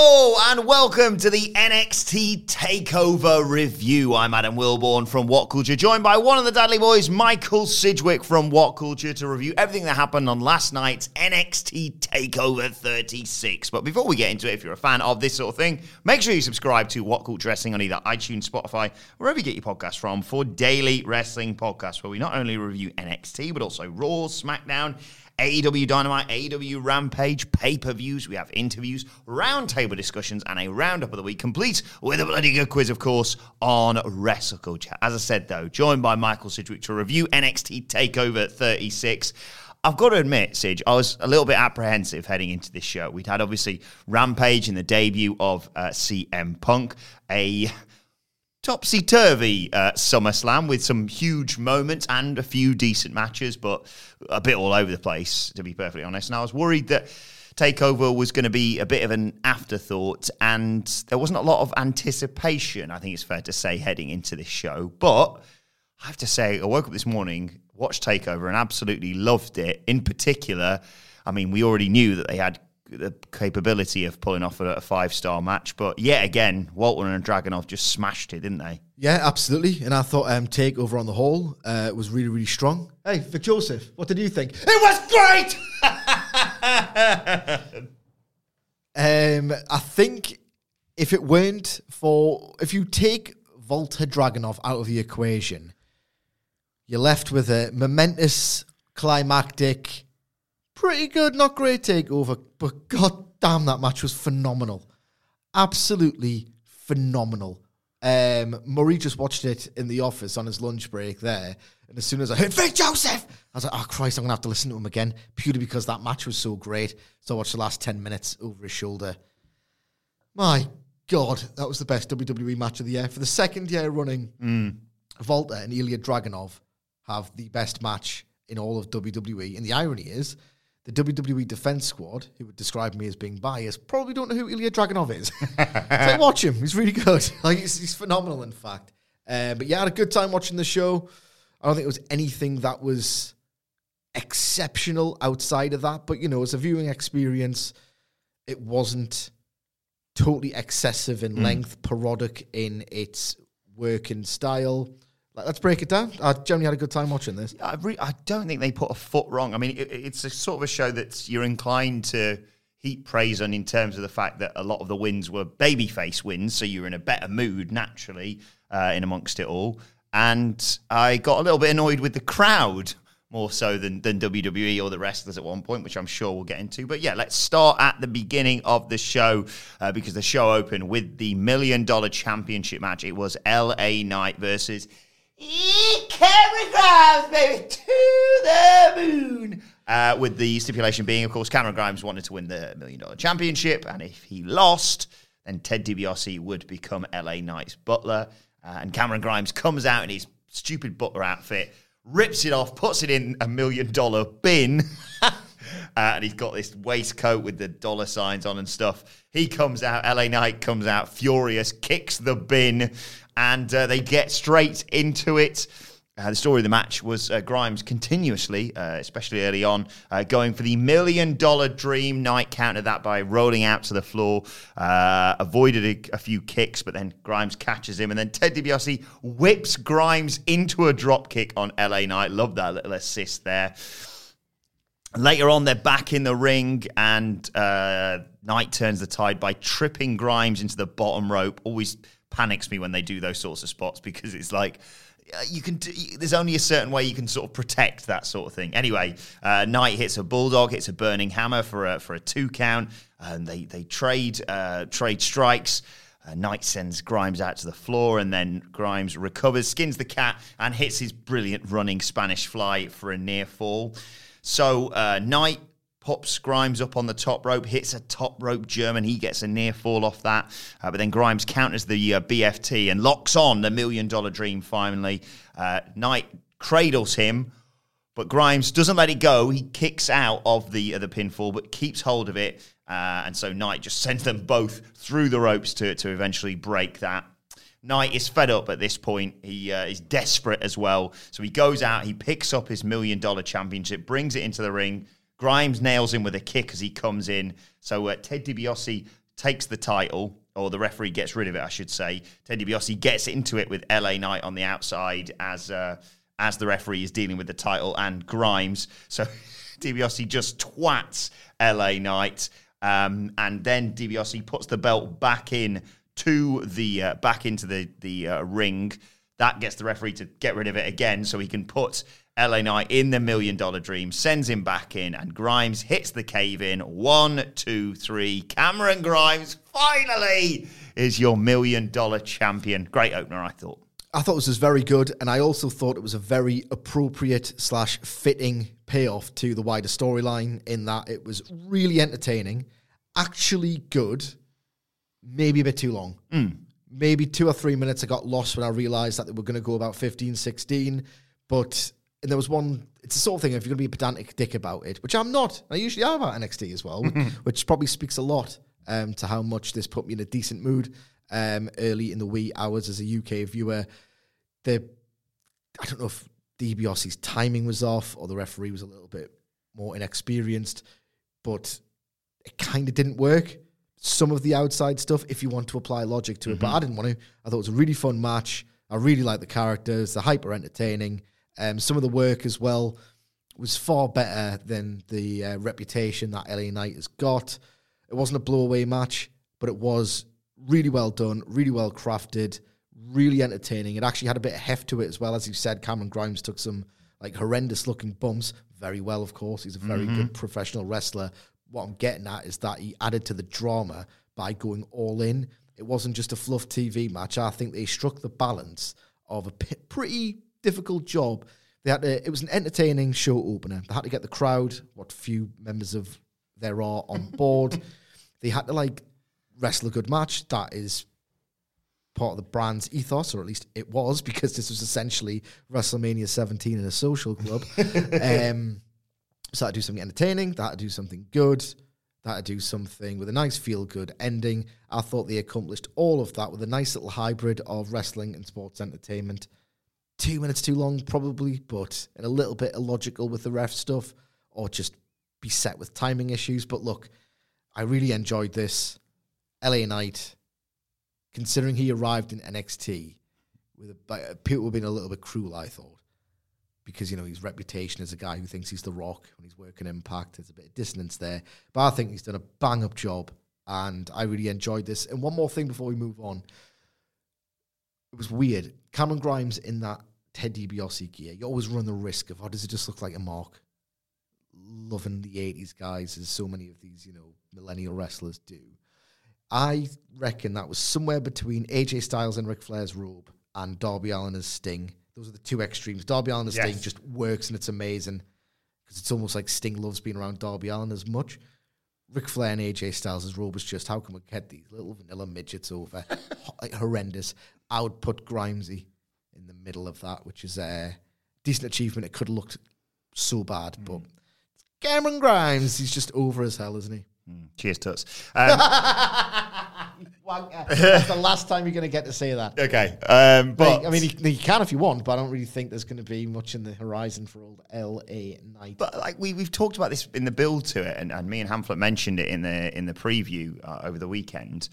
And welcome to the NXT Takeover Review. I'm Adam Wilborn from What Culture, joined by one of the Dudley Boys, Michael Sidgwick from What Culture, to review everything that happened on last night's NXT Takeover 36. But before we get into it, if you're a fan of this sort of thing, make sure you subscribe to What Culture Wrestling on either iTunes, Spotify, wherever you get your podcasts from, for daily wrestling podcasts where we not only review NXT but also Raw, SmackDown. AEW Dynamite, AEW Rampage, pay per views. We have interviews, roundtable discussions, and a roundup of the week, complete with a bloody good quiz, of course, on Wrestle Culture. As I said, though, joined by Michael Sidgwick to review NXT TakeOver 36. I've got to admit, Sidge, I was a little bit apprehensive heading into this show. We'd had obviously Rampage in the debut of uh, CM Punk, a topsy turvy uh, SummerSlam with some huge moments and a few decent matches, but a bit all over the place, to be perfectly honest. And I was worried that Takeover was going to be a bit of an afterthought, and there wasn't a lot of anticipation, I think it's fair to say, heading into this show. But I have to say, I woke up this morning, watched Takeover, and absolutely loved it. In particular, I mean, we already knew that they had the capability of pulling off a, a five star match. But yet again, Walter and Dragunov just smashed it, didn't they? Yeah, absolutely. And I thought um, Takeover on the whole uh, was really, really strong. Hey, Vic Joseph, what did you think? It was great. Um, I think if it weren't for, if you take Volta Dragunov out of the equation, you're left with a momentous, climactic, pretty good, not great takeover, but god damn, that match was phenomenal. Absolutely phenomenal. Um, Murray just watched it in the office on his lunch break there, and as soon as I heard Vic Joseph, I was like, "Oh Christ, I'm gonna have to listen to him again," purely because that match was so great. So I watched the last ten minutes over his shoulder. My God, that was the best WWE match of the year for the second year running. Volta and Ilya Dragunov have the best match in all of WWE. And the irony is, the WWE Defense Squad, who would describe me as being biased, probably don't know who Ilya Dragunov is. so watch him; he's really good. Like he's, he's phenomenal, in fact. Uh, but yeah, I had a good time watching the show. I don't think it was anything that was exceptional outside of that, but you know, as a viewing experience, it wasn't totally excessive in length, parodic in its work and style. Let's break it down. I generally had a good time watching this. I, re- I don't think they put a foot wrong. I mean, it, it's a sort of a show that you're inclined to heap praise on in terms of the fact that a lot of the wins were babyface wins, so you're in a better mood naturally uh, in amongst it all. And I got a little bit annoyed with the crowd more so than, than WWE or the wrestlers at one point, which I'm sure we'll get into. But yeah, let's start at the beginning of the show uh, because the show opened with the Million Dollar Championship match. It was LA Knight versus Cameron Grimes, baby, to the moon. Uh, with the stipulation being, of course, Cameron Grimes wanted to win the Million Dollar Championship, and if he lost, then Ted DiBiase would become LA Knight's butler. Uh, and Cameron Grimes comes out in his stupid butler outfit, rips it off, puts it in a million dollar bin. uh, and he's got this waistcoat with the dollar signs on and stuff. He comes out, LA Knight comes out furious, kicks the bin, and uh, they get straight into it. uh, the story of the match was uh, Grimes continuously, uh, especially early on, uh, going for the million dollar dream. Knight countered that by rolling out to the floor, uh, avoided a, a, few kicks, but then Grimes catches him, and then Ted DiBiase whips Grimes into a drop kick on LA Knight. Love that little assist there. Later on, they're back in the ring, and uh, Knight turns the tide by tripping Grimes into the bottom rope. Always panics me when they do those sorts of spots because it's like uh, you can there's only a certain way you can sort of protect that sort of thing. Anyway, uh, Knight hits a bulldog, hits a burning hammer for a for a two count, and they they trade uh, trade strikes. Uh, Knight sends Grimes out to the floor, and then Grimes recovers, skins the cat, and hits his brilliant running Spanish fly for a near fall. So uh, Knight pops Grimes up on the top rope, hits a top rope German. He gets a near fall off that. Uh, but then Grimes counters the uh, BFT and locks on the million dollar dream finally. Uh, Knight cradles him, but Grimes doesn't let it go. He kicks out of the, uh, the pinfall, but keeps hold of it. Uh, and so Knight just sends them both through the ropes to, to eventually break that. Knight is fed up at this point. He uh, is desperate as well. So he goes out, he picks up his million dollar championship, brings it into the ring, Grimes nails him with a kick as he comes in. So uh, Ted DiBiase takes the title, or the referee gets rid of it, I should say. Ted DiBiase gets into it with LA Knight on the outside as uh, as the referee is dealing with the title and Grimes. So DiBiase just twats LA Knight, um, and then DiBiase puts the belt back in to the uh, back into the the uh, ring. That gets the referee to get rid of it again, so he can put LA Knight in the million dollar dream, sends him back in, and Grimes hits the cave in. One, two, three. Cameron Grimes finally is your million dollar champion. Great opener, I thought. I thought this was very good, and I also thought it was a very appropriate slash fitting payoff to the wider storyline in that it was really entertaining, actually good, maybe a bit too long. Mm. Maybe two or three minutes I got lost when I realized that they were going to go about 15, 16, but and there was one. It's the sort of thing if you're going to be a pedantic dick about it, which I'm not. I usually am about NXT as well, which probably speaks a lot um, to how much this put me in a decent mood um, early in the wee hours as a UK viewer. The I don't know if DiBiase's timing was off or the referee was a little bit more inexperienced, but it kind of didn't work. Some of the outside stuff, if you want to apply logic to it, mm-hmm. but I didn't want to. I thought it was a really fun match. I really like the characters. The hyper entertaining. Um, some of the work as well was far better than the uh, reputation that LA Knight has got. It wasn't a blowaway match, but it was really well done, really well crafted, really entertaining. It actually had a bit of heft to it as well. As you said, Cameron Grimes took some like horrendous looking bumps. Very well, of course. He's a very mm-hmm. good professional wrestler. What I'm getting at is that he added to the drama by going all in. It wasn't just a fluff TV match. I think they struck the balance of a p- pretty difficult job. They had to, it was an entertaining show opener. They had to get the crowd, what few members of there are on board. they had to like wrestle a good match. That is part of the brand's ethos, or at least it was, because this was essentially WrestleMania 17 in a social club. um, so that do something entertaining, that'd do something good, that'd do something with a nice feel good ending. I thought they accomplished all of that with a nice little hybrid of wrestling and sports entertainment two minutes too long, probably, but and a little bit illogical with the ref stuff, or just be set with timing issues. But look, I really enjoyed this. LA Knight, considering he arrived in NXT with a, people been a little bit cruel, I thought, because you know his reputation as a guy who thinks he's the Rock when he's working Impact. There's a bit of dissonance there, but I think he's done a bang up job, and I really enjoyed this. And one more thing before we move on, it was weird. Cameron Grimes in that Ted DiBiase gear, you always run the risk of, oh, does it just look like a mark? Loving the 80s guys, as so many of these, you know, millennial wrestlers do. I reckon that was somewhere between AJ Styles and Ric Flair's robe and Darby Allin as Sting. Those are the two extremes. Darby Allin as yes. Sting just works and it's amazing because it's almost like Sting loves being around Darby Allin as much. Ric Flair and AJ Styles' robe is just how can we get these little vanilla midgets over? like horrendous. I would put Grimesy in the middle of that, which is a decent achievement. It could have looked so bad, mm. but Cameron Grimes, he's just over as hell, isn't he? Mm. Cheers, Tuts. Um, That's the last time you're going to get to say that. Okay, um, but Like, I mean, you, you can if you want, but I don't really think there's going to be much in the horizon for old LA Knight. But like we we've talked about this in the build to it, and, and me and Hamlet mentioned it in the in the preview uh, over the weekend.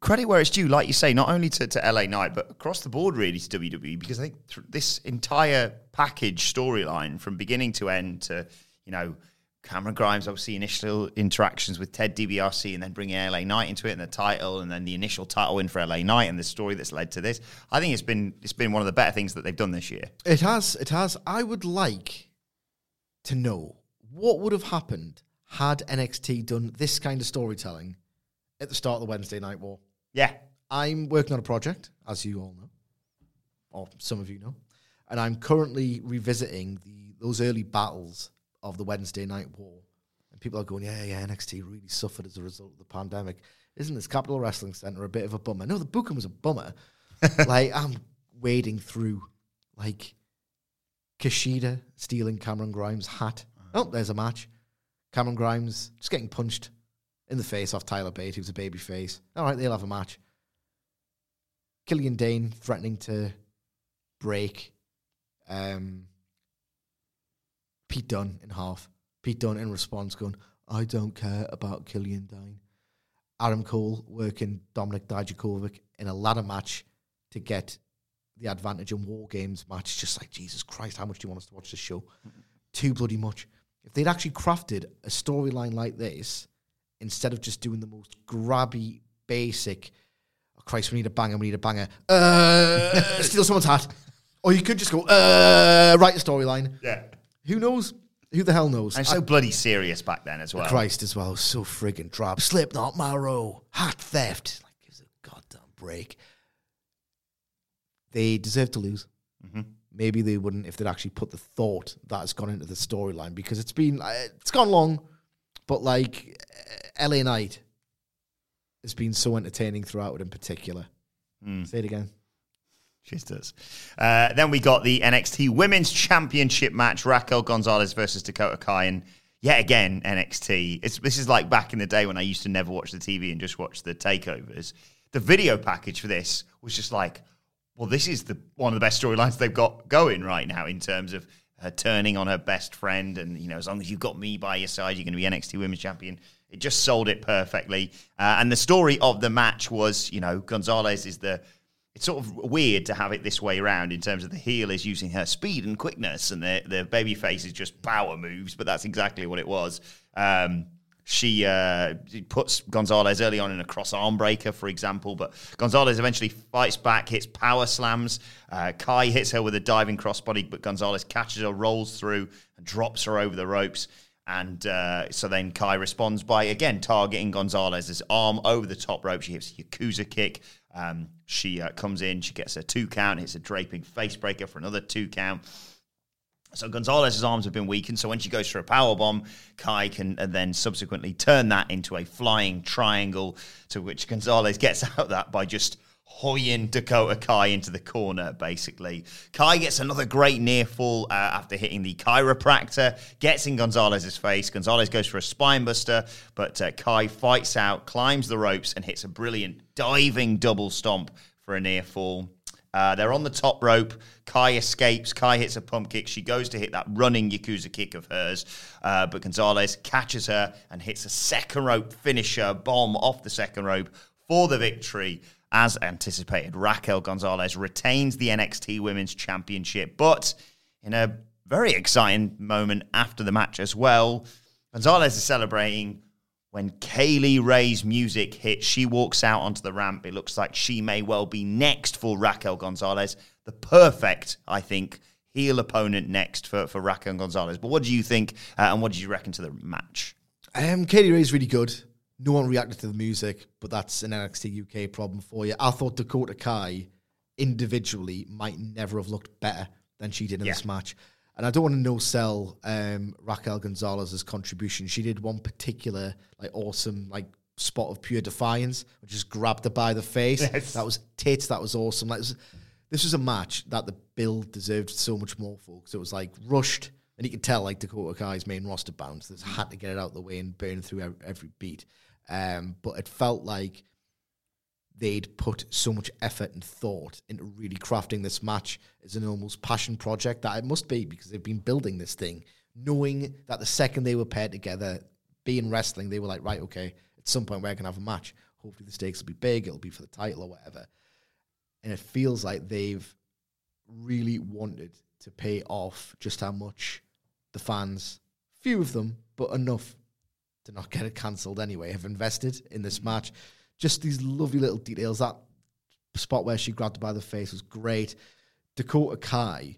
Credit where it's due, like you say, not only to, to LA Knight, but across the board, really, to WWE, because I think th- this entire package storyline from beginning to end to, you know, Cameron Grimes, obviously, initial interactions with Ted DiBiase and then bringing LA Knight into it and the title and then the initial title win for LA Knight and the story that's led to this. I think it's been it's been one of the better things that they've done this year. It has. It has. I would like to know what would have happened had NXT done this kind of storytelling at the start of the Wednesday Night War. Yeah. I'm working on a project, as you all know, or some of you know, and I'm currently revisiting the those early battles of the Wednesday Night War. And people are going, yeah, yeah, NXT really suffered as a result of the pandemic. Isn't this Capitol Wrestling Center a bit of a bummer? No, the booking was a bummer. like I'm wading through like Kushida stealing Cameron Grimes' hat. Oh, there's a match. Cameron Grimes just getting punched in the face off Tyler Bate, who's a baby face. All right, they'll have a match. Killian Dain threatening to break um, Pete Dunne in half. Pete Dunne in response going, I don't care about Killian Dain. Adam Cole working Dominik Dijakovic in a ladder match to get the advantage in War Games match. Just like, Jesus Christ, how much do you want us to watch this show? Too bloody much. If they'd actually crafted a storyline like this, instead of just doing the most grabby, basic, oh Christ, we need a banger, we need a banger, uh, steal someone's hat. Or you could just go, uh, write a storyline. Yeah. Who knows? Who the hell knows? I'm so bloody serious back then as well. Christ as well, so friggin' drab. Slipknot, Marrow, hat theft. Like, gives a goddamn break. They deserve to lose. Maybe they wouldn't if they'd actually put the thought that has gone into the storyline because it's been uh, it's gone long, but like uh, LA Knight has been so entertaining throughout it in particular. Say it again. Does. Uh, then we got the NXT Women's Championship match: Raquel Gonzalez versus Dakota Kai, and yet again NXT. It's this is like back in the day when I used to never watch the TV and just watch the takeovers. The video package for this was just like, well, this is the one of the best storylines they've got going right now in terms of her turning on her best friend, and you know, as long as you've got me by your side, you're going to be NXT Women's Champion. It just sold it perfectly. Uh, and the story of the match was, you know, Gonzalez is the it's sort of weird to have it this way around in terms of the heel is using her speed and quickness, and the the baby face is just power moves. But that's exactly what it was. Um, she uh, puts Gonzalez early on in a cross arm breaker, for example, but Gonzalez eventually fights back, hits power slams. Uh, Kai hits her with a diving crossbody, but Gonzalez catches her, rolls through, and drops her over the ropes. And uh, so then Kai responds by again targeting Gonzalez's arm over the top rope. She hits a Yakuza kick. Um, she uh, comes in, she gets a two count, hits a draping face breaker for another two count. So Gonzalez's arms have been weakened. So when she goes for a power bomb, Kai can uh, then subsequently turn that into a flying triangle, to which Gonzalez gets out that by just hoying Dakota Kai into the corner, basically. Kai gets another great near fall uh, after hitting the chiropractor, gets in Gonzalez's face. Gonzalez goes for a spinebuster, but uh, Kai fights out, climbs the ropes, and hits a brilliant diving double stomp for a near fall. Uh, they're on the top rope. Kai escapes. Kai hits a pump kick. She goes to hit that running Yakuza kick of hers, uh, but Gonzalez catches her and hits a second rope finisher bomb off the second rope for the victory. As anticipated, Raquel Gonzalez retains the NXT Women's Championship, but in a very exciting moment after the match as well, Gonzalez is celebrating when Kay Lee Ray's music hits, she walks out onto the ramp. It looks like she may well be next for Raquel Gonzalez. The perfect, I think, heel opponent next for, for Raquel Gonzalez. But what do you think, uh, and what did you reckon to the match? Um, Katie Ray's really good. No one reacted to the music, but that's an NXT UK problem for you. I thought Dakota Kai individually might never have looked better than she did in Yeah. this match. And I don't want to no sell um, Raquel Gonzalez's contribution. She did one particular like awesome like spot of pure defiance, which just grabbed her by the face. Yes. That was tits. That was awesome. Like this, was- this was a match that the build deserved so much more for because it was like rushed, and you could tell like Dakota Kai's main roster bounce. There's had to get it out of the way and burn through every beat. Um, but it felt like they'd put so much effort and thought into really crafting this match as an almost passion project that it must be because they've been building this thing, knowing that the second they were paired together, being wrestling, they were like, right, okay, at some point we're going to have a match. Hopefully the stakes will be big, it'll be for the title or whatever. And it feels like they've really wanted to pay off just how much the fans, few of them, but enough to not get it cancelled anyway, have invested in this match. Just these lovely little details. That spot where she grabbed her by the face was great. Dakota Kai,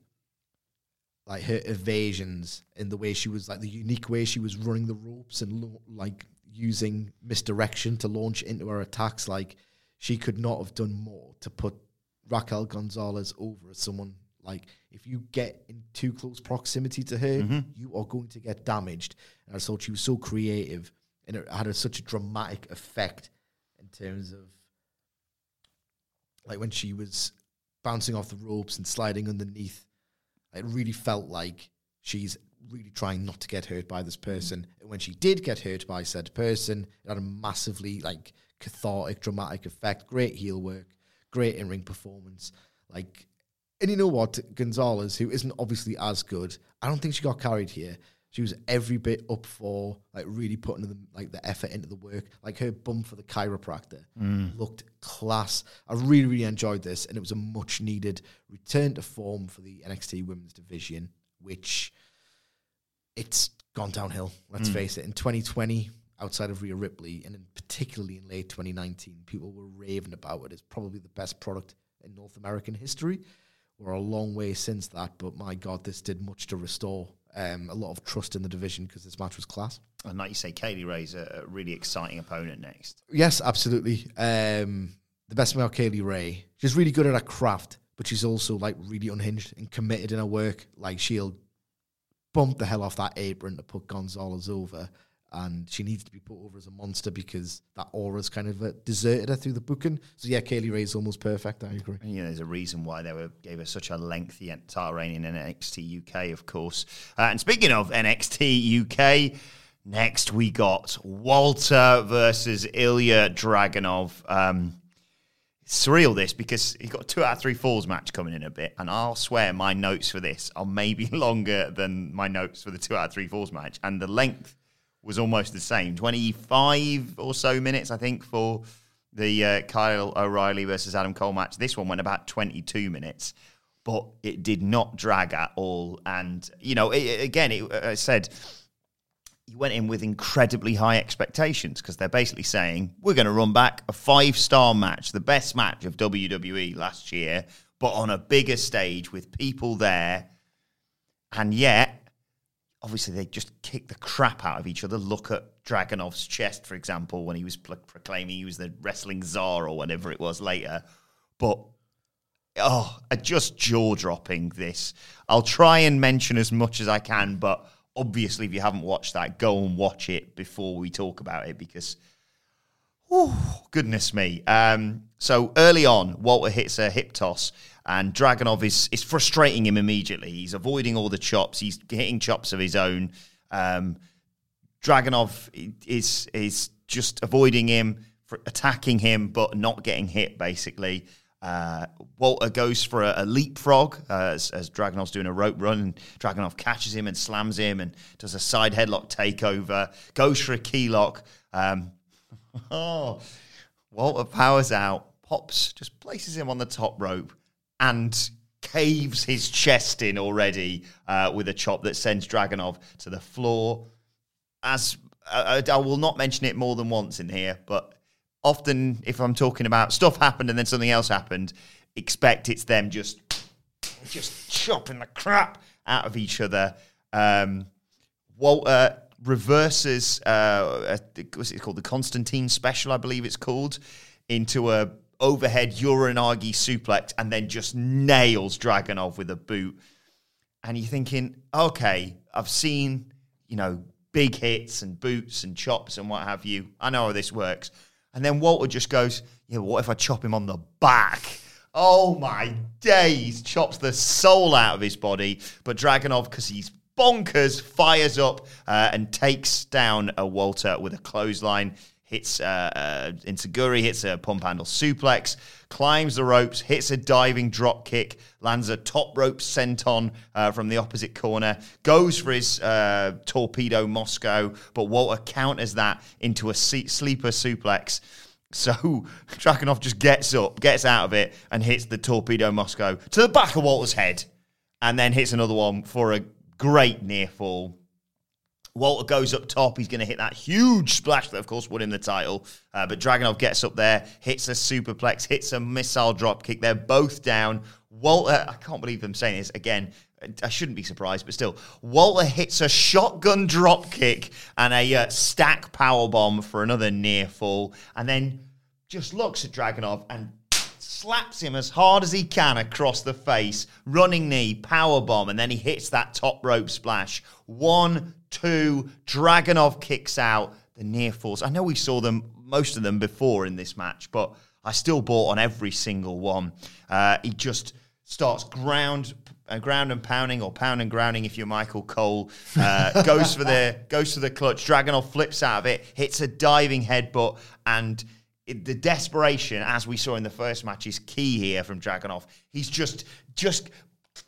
like her evasions and the way she was, like the unique way she was running the ropes and lo- like using misdirection to launch into her attacks. Like she could not have done more to put Raquel Gonzalez over as someone like if you get in too close proximity to her, Mm-hmm. you are going to get damaged. And I thought she was so creative and it had a, such a dramatic effect in terms of like when she was bouncing off the ropes and sliding underneath. It really felt like she's really trying not to get hurt by this person. And when she did get hurt by said person, it had a massively like cathartic, dramatic effect. Great heel work, great in ring performance. Like, and you know what, Gonzalez, who isn't obviously as good, I don't think she got carried here. She was every bit up for like really putting the like the effort into the work. Like her bump for the chiropractor mm. looked class. I really really enjoyed this, and it was a much needed return to form for the NXT Women's Division, which it's gone downhill. Let's mm. face it. In 2020, outside of Rhea Ripley, and in particularly in late 2019, people were raving about it as probably the best product in North American history. We're a long way since that, but my God, this did much to restore um, a lot of trust in the division because this match was class. And like you say, Kay Lee Ray's a, a really exciting opponent next. Yes, absolutely. Um, the best about Kay Lee Ray, she's really good at her craft, but she's also like really unhinged and committed in her work. Like she'll bump the hell off that apron to put Gonzalez over, and she needs to be put over as a monster because that aura's kind of uh, deserted her through the booking. So yeah, Kay Lee Ray's almost perfect. I agree. And, you know, there's a reason why they were gave her such a lengthy entire reign in NXT UK, of course. Uh, and speaking of NXT UK, next we got Walter versus Ilya Dragunov. Um, surreal this because he got a two out of three falls match coming in a bit, and I'll swear my notes for this are maybe longer than my notes for the two out of three falls match, and the length was almost the same 25 or so minutes, I think, for the uh, Kyle O'Reilly versus Adam Cole match. This one went about 22 minutes, but it did not drag at all. And, you know, it, again, it, I said he went in with incredibly high expectations because they're basically saying, we're going to run back a five star match, the best match of WWE last year, but on a bigger stage with people there. And yet, obviously they just kick the crap out of each other. Look at Dragunov's chest, for example, when he was proclaiming he was the wrestling czar or whatever it was later. But oh, just jaw dropping this. I'll try and mention as much as I can, but obviously, if you haven't watched that, go and watch it before we talk about it because. Oh, goodness me. Um, so early on, Walter hits a hip toss, and Dragunov is, is frustrating him immediately. He's avoiding all the chops, he's hitting chops of his own. Um, Dragunov is is just avoiding him, attacking him, but not getting hit. Basically, uh, Walter goes for a, a leapfrog uh, as, as Dragunov's doing a rope run, and Dragonov catches him and slams him and does a side headlock takeover. Goes for a key lock. Um, oh, Walter powers out, pops, just places him on the top rope, and caves his chest in already uh, with a chop that sends Dragunov to the floor as uh, I will not mention it more than once in here, but often if I'm talking about stuff happened and then something else happened, expect it's them just just chopping the crap out of each other. Um, Walter reverses, uh, a- what's it called? The Constantine Special, I believe it's called, into a overhead Uranage suplex and then just nails Dragunov with a boot. And you're thinking, okay, I've seen, you know, big hits and boots and chops and what have you. I know how this works. And then Walter just goes, yeah, what if I chop him on the back? Oh my days! Chops the soul out of his body. But Dragunov, because he's bonkers, fires up uh, and takes down a Walter with a clothesline. Hits uh, uh, Enzuigiri, hits a pump handle suplex, climbs the ropes, hits a diving drop kick, lands a top rope senton uh, from the opposite corner, goes for his uh, torpedo Moscow, but Walter counters that into a sleeper suplex. So Dragunov just gets up, gets out of it, and hits the torpedo Moscow to the back of Walter's head, and then hits another one for a great near fall. Walter goes up top. He's going to hit that huge splash that, of course, won him the title. Uh, but Dragunov gets up there, hits a superplex, hits a missile drop kick. They're both down. Walter, I can't believe I'm saying this again. I shouldn't be surprised, but still, Walter hits a shotgun drop kick and a uh, stack power bomb for another near fall, and then just looks at Dragunov and slaps him as hard as he can across the face, running knee, power bomb, and then he hits that top rope splash. One, two, Dragunov kicks out the near falls. I know we saw them, most of them before in this match, but I still bought on every single one. Uh, he just starts ground uh, ground and pounding or pound and grounding if you're Michael Cole. Uh, goes for the goes for the clutch. Dragunov flips out of it, hits a diving headbutt, and the desperation, as we saw in the first match, is key here from Dragunov. He's just just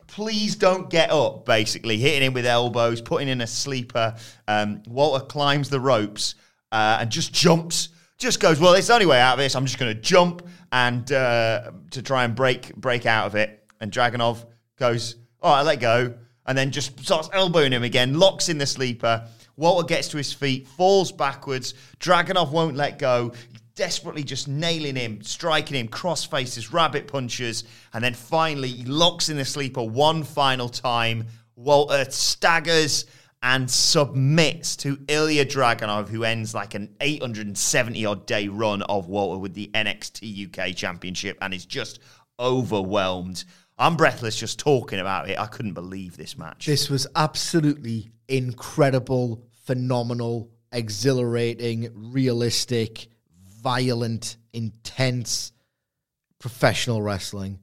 please don't get up, basically, hitting him with elbows, putting in a sleeper. Um, Walter climbs the ropes uh, and just jumps, just goes, well, it's the only way out of this. I'm just going to jump and uh, to try and break break out of it. And Dragunov goes, all right, let go. And then just starts elbowing him again, locks in the sleeper. Walter gets to his feet, falls backwards. Dragunov won't let go desperately just nailing him, striking him, cross faces, rabbit punches, and then finally he locks in the sleeper one final time. Walter staggers and submits to Ilya Dragunov, who ends like an 870 odd day run of Walter with the NXT UK Championship and is just overwhelmed. I'm breathless just talking about it. I couldn't believe this match. This was absolutely incredible, phenomenal, exhilarating, realistic violent, intense professional wrestling.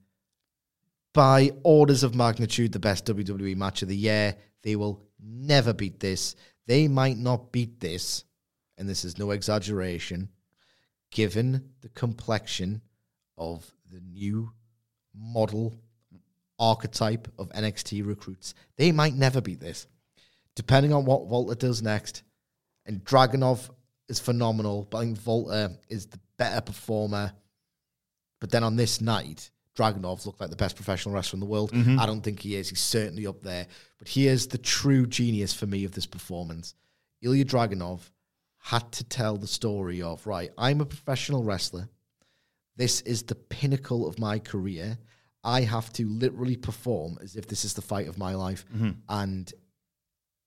By orders of magnitude, the best WWE match of the year. They will never beat this. They might not beat this, and this is no exaggeration, given the complexion of the new model archetype of NXT recruits. They might never beat this. Depending on what Walter does next, and Dragunov is phenomenal, but I think Volta is the better performer. But then on this night, Dragunov looked like the best professional wrestler in the world. Mm-hmm. I don't think he is. He's certainly up there. But here's the true genius for me of this performance. Ilya Dragunov had to tell the story of, right, I'm a professional wrestler. This is the pinnacle of my career. I have to literally perform as if this is the fight of my life. Mm-hmm. And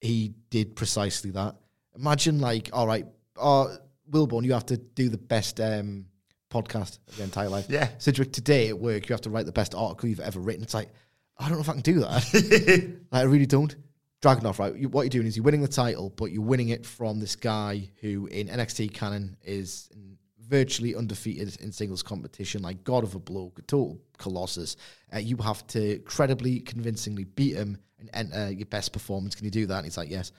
he did precisely that. Imagine, like, all right, oh, Wilborn, you have to do the best um, podcast of your entire life. Yeah. Sidgwick, today at work, you have to write the best article you've ever written. It's like, I don't know if I can do that. like, I really don't. Dragunov, right? You, what you're doing is you're winning the title, but you're winning it from this guy who in NXT canon is virtually undefeated in singles competition, like God of a bloke, a total colossus. Uh, you have to credibly, convincingly beat him and enter your best performance. Can you do that? And he's like, yes.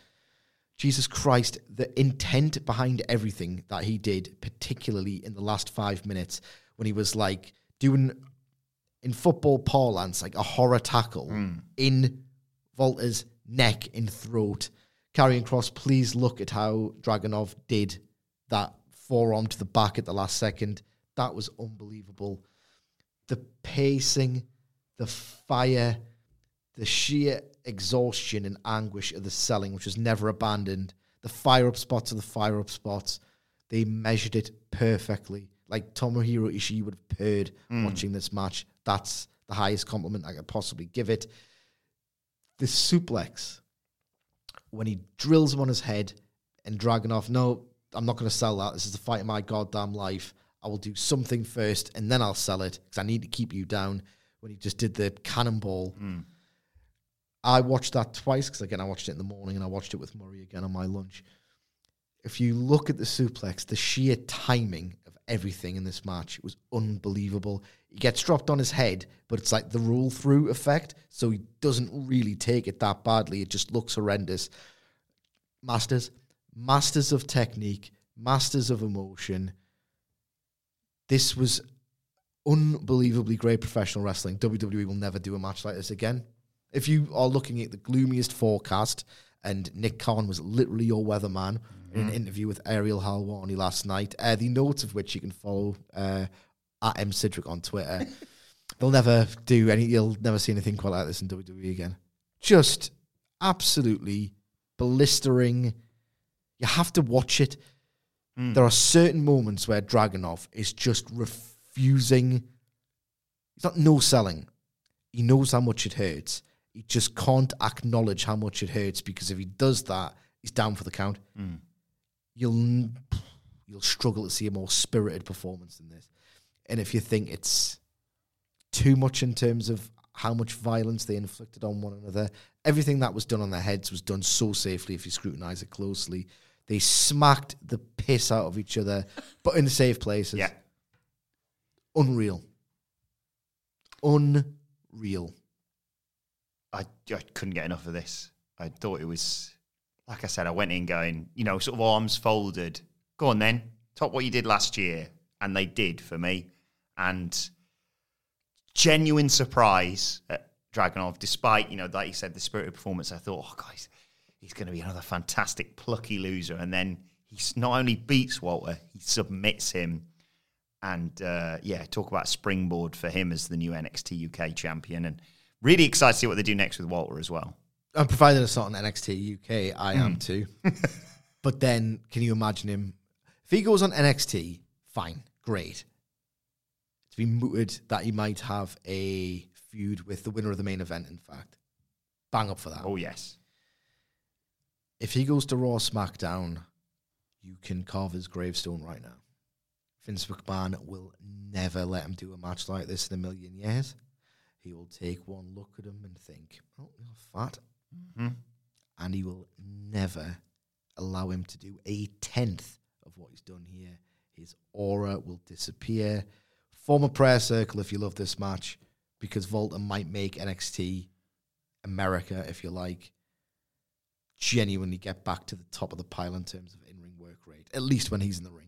Jesus Christ, the intent behind everything that he did, particularly in the last five minutes when he was like doing in football parlance, like a horror tackle mm. in Walter's neck and throat. Carrying cross, please look at how Dragunov did that forearm to the back at the last second. That was unbelievable. The pacing, the fire, the sheer exhaustion and anguish of the selling, which was never abandoned. The fire up spots are the fire up spots. They measured it perfectly. Like Tomohiro Ishii would have heard mm. watching this match. That's the highest compliment I could possibly give it. The suplex, when he drills him on his head and Dragunov, no, I'm not going to sell that. This is the fight of my goddamn life. I will do something first and then I'll sell it because I need to keep you down. When he just did the cannonball. Mm I watched that twice because again I watched it in the morning and I watched it with Murray again on my lunch. If you look at the suplex, the sheer timing of everything in this match was unbelievable. He gets dropped on his head, but it's like the roll through effect, so he doesn't really take it that badly. It just looks horrendous. Masters, masters of technique, masters of emotion. This was unbelievably great professional wrestling. WWE will never do a match like this again. If you are looking at the gloomiest forecast, and Nick Khan was literally your weatherman in an interview with Ariel Helwani last night, uh, the notes of which you can follow uh, at M Sidrick on Twitter. They'll never do any. You'll never see anything quite like this in WWE again. Just absolutely blistering. You have to watch it. There are certain moments where Dragunov is just refusing. He's not no selling. He knows how much it hurts. He just can't acknowledge how much it hurts because if he does that, he's down for the count. Hmm. You'll you'll struggle to see a more spirited performance than this. And if you think it's too much in terms of how much violence they inflicted on one another. Everything that was done on their heads was done so safely if you scrutinize it closely. They smacked the piss out of each other, but in safe places. Yeah. Unreal. Unreal. I, I couldn't get enough of this. I thought it was, like I said, I went in going, you know, sort of arms folded. Go on then, top what you did last year. And they did for me. And genuine surprise at Dragunov, despite, you know, like you said, the spirit of performance. I thought, oh, guys, he's going to be another fantastic plucky loser. And then he not only beats Walter, he submits him. And uh, yeah, talk about springboard for him as the new NXT UK champion. And really excited to see what they do next with Walter as well. And provided it's not on NXT UK, I am hmm. too. but then, can you imagine him? If he goes on NXT, fine, great. It's been mooted that he might have a feud with the winner of the main event, in fact. Bang up for that. Oh, yes. If he goes to Raw SmackDown, you can carve his gravestone right now. Vince McMahon will never let him do a match like this in a million years. He will take one look at him and think, oh, you're fat. Mm-hmm. And he will never allow him to do a tenth of what he's done here. His aura will disappear. Form a prayer circle if you love this match, because Volta might make NXT America, if you like, genuinely get back to the top of the pile in terms of in ring work rate, at least when he's in the ring.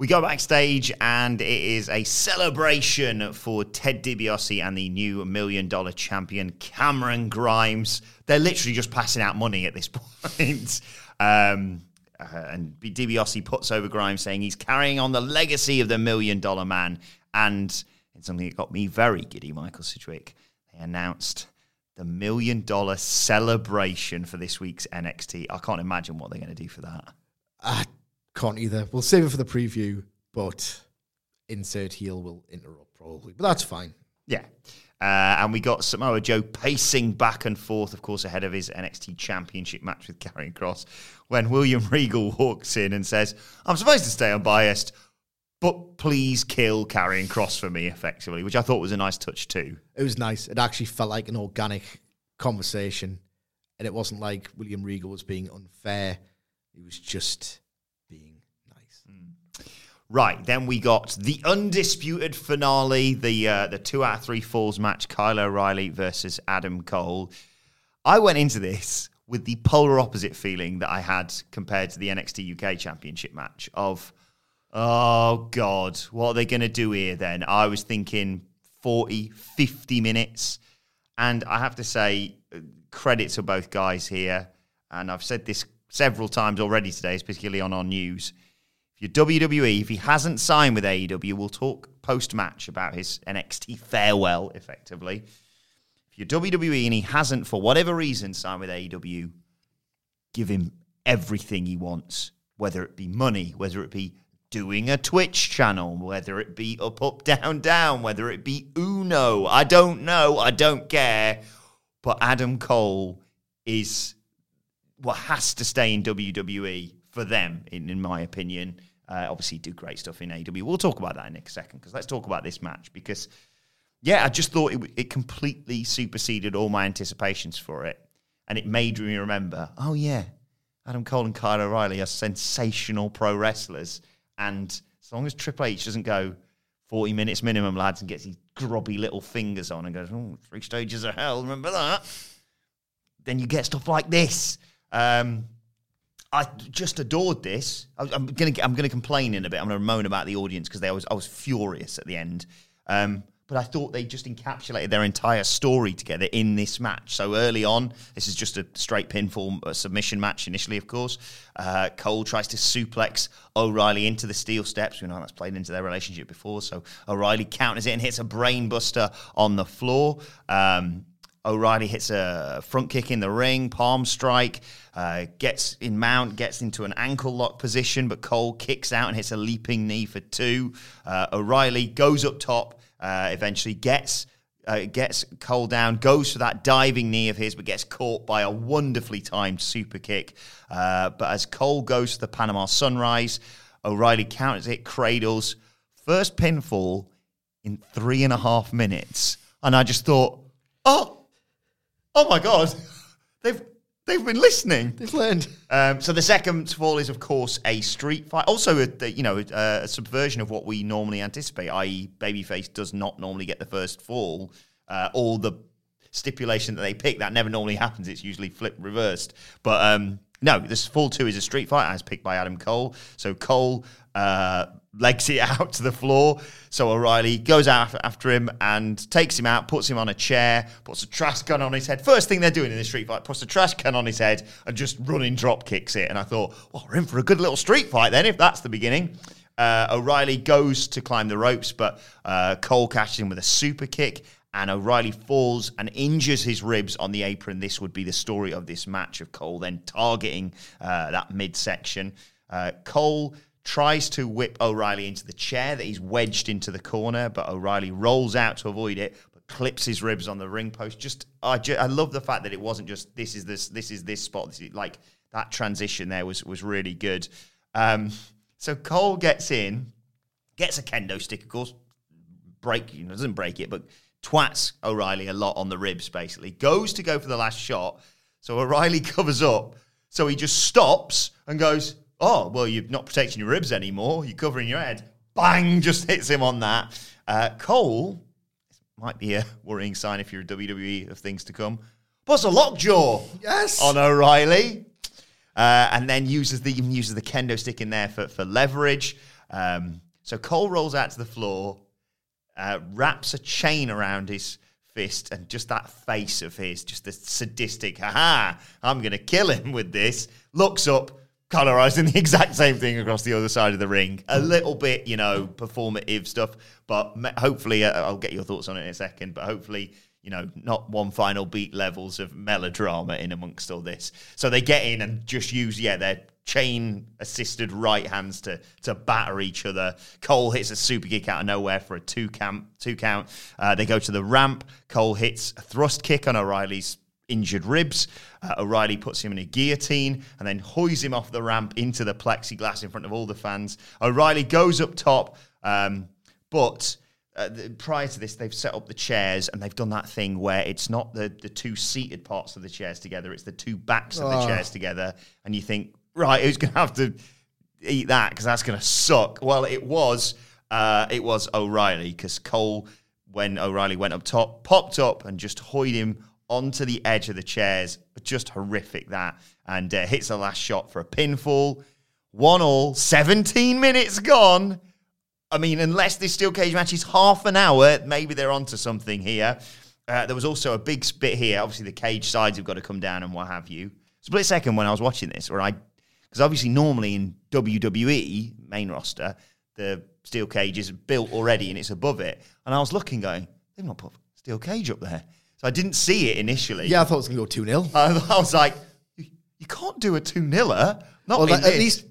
We go backstage, and it is a celebration for Ted DiBiase and the new million dollar champion, Cameron Grimes. They're literally just passing out money at this point. Um, uh, and DiBiase puts over Grimes, saying he's carrying on the legacy of the million dollar man. And it's something that got me very giddy, Michael Sidgwick. They announced the million dollar celebration for this week's NXT. I can't imagine what they're going to do for that. I can't either. We'll save it for the preview, but insert heel will interrupt probably. But that's fine. Yeah. Uh, and we got Samoa Joe pacing back and forth, of course, ahead of his NXT Championship match with Karrion Kross, when William Regal walks in and says, I'm supposed to stay unbiased, but please kill Karrion Kross for me, effectively, which I thought was a nice touch too. It was nice. It actually felt like an organic conversation. And it wasn't like William Regal was being unfair. He was just. Right, then we got the undisputed finale, the uh, the two out of three falls match, Kyle O'Reilly versus Adam Cole. I went into this with the polar opposite feeling that I had compared to the NXT UK Championship match of, oh God, what are they going to do here then? I was thinking 40, 50 minutes. And I have to say, credit to both guys here. And I've said this several times already today, particularly on our news. If you're WWE, if he hasn't signed with AEW, we'll talk post match about his NXT farewell, effectively. If you're WWE and he hasn't, for whatever reason, signed with AEW, give him everything he wants, whether it be money, whether it be doing a Twitch channel, whether it be up, up, down, down, whether it be Uno. I don't know. I don't care. But Adam Cole is what has to stay in WWE for them, in, in my opinion. Uh, obviously, do great stuff in AEW. We'll talk about that in a second because let's talk about this match because, yeah, I just thought it, it completely superseded all my anticipations for it. And it made me remember, oh, yeah, Adam Cole and Kyle O'Reilly are sensational pro wrestlers. And as long as Triple H doesn't go 40 minutes minimum, lads, and gets his grubby little fingers on and goes, oh, three stages of hell, remember that? Then you get stuff like this. Um, I just adored this. I, am gonna I'm gonna complain in a bit. I'm gonna moan about the audience because I was I was furious at the end. Um, but I thought they just encapsulated their entire story together in this match. So early on, this is just a straight pinfall submission match initially, of course. Uh, Cole tries to suplex O'Reilly into the steel steps. We know that's played into their relationship before. So O'Reilly counters it and hits a brainbuster on the floor. Um, O'Reilly hits a front kick in the ring, palm strike, uh, gets in mount, gets into an ankle lock position, but Cole kicks out and hits a leaping knee for two. Uh, O'Reilly goes up top, uh, eventually gets uh, gets Cole down, goes for that diving knee of his, but gets caught by a wonderfully timed super kick. Uh, but as Cole goes to the Panama Sunrise, O'Reilly counters it, cradles, first pinfall in three and a half minutes. And I just thought, oh, oh my god, they've they've been listening. They've learned. Um, so the second fall is, of course, a street fight. Also, a, you know, a, a subversion of what we normally anticipate, i.e., babyface does not normally get the first fall. Uh, all the stipulation that they pick that never normally happens. It's usually flip reversed. But um, no, this fall two is a street fight as picked by Adam Cole. So Cole uh, legs it out to the floor. So O'Reilly goes out after him and takes him out, puts him on a chair, puts a trash can on his head. First thing they're doing in the street fight, puts a trash can on his head and just running drop kicks it. And I thought, well, we're in for a good little street fight then, if that's the beginning. Uh, O'Reilly goes to climb the ropes, but uh, Cole catches him with a super kick. And O'Reilly falls and injures his ribs on the apron. This would be the story of this match of Cole then targeting uh, that midsection. Uh, Cole tries to whip O'Reilly into the chair that he's wedged into the corner, but O'Reilly rolls out to avoid it, but clips his ribs on the ring post. Just I, I love the fact that it wasn't just this is this this is this spot. This is, like that transition there was was really good. Um, so Cole gets in, gets a kendo stick, of course, break you know, doesn't break it, but twats O'Reilly a lot on the ribs. Basically, goes to go for the last shot. So O'Reilly covers up. So he just stops and goes, oh, well, you're not protecting your ribs anymore. You're covering your head. Bang, just hits him on that. Uh, Cole, might be a worrying sign if you're a WWE of things to come, puts a lockjaw yes. on O'Reilly. Uh, and then uses the even uses the kendo stick in there for, for leverage. Um, so Cole rolls out to the floor, uh, wraps a chain around his fist, and just that face of his, just the sadistic, haha, I'm going to kill him with this, looks up, colorizing the exact same thing across the other side of the ring. A little bit, you know, performative stuff, but hopefully, uh, I'll get your thoughts on it in a second. But hopefully, you know, not one final beat levels of melodrama in amongst all this. So they get in and just use, yeah, their chain assisted right hands to to batter each other. Cole hits a super kick out of nowhere for a two count. Two count. Uh, they go to the ramp. Cole hits a thrust kick on O'Reilly's injured ribs. Uh, O'Reilly puts him in a guillotine and then hoys him off the ramp into the plexiglass in front of all the fans. O'Reilly goes up top, um, but uh, the, prior to this, they've set up the chairs and they've done that thing where it's not the, the two seated parts of the chairs together, it's the two backs of the Oh. chairs together. And you think, right, who's going to have to eat that because that's going to suck? Well, it was. Uh, it was O'Reilly because Cole, when O'Reilly went up top, popped up and just hoyed him onto the edge of the chairs. Just horrific that. And uh, hits the last shot for a pinfall. One all, 17 minutes gone. I mean, unless this steel cage match is half an hour, maybe they're onto something here. Uh, there was also a big split here. Obviously, the cage sides have got to come down and what have you. Split second when I was watching this, where I, because obviously normally in WWE main roster, the steel cage is built already and it's above it. And I was looking, going, they've not put steel cage up there, so I didn't see it initially. Yeah, I thought it was going to go 2 0. I, I was like, you, can't do a two niler. Not Well, in at least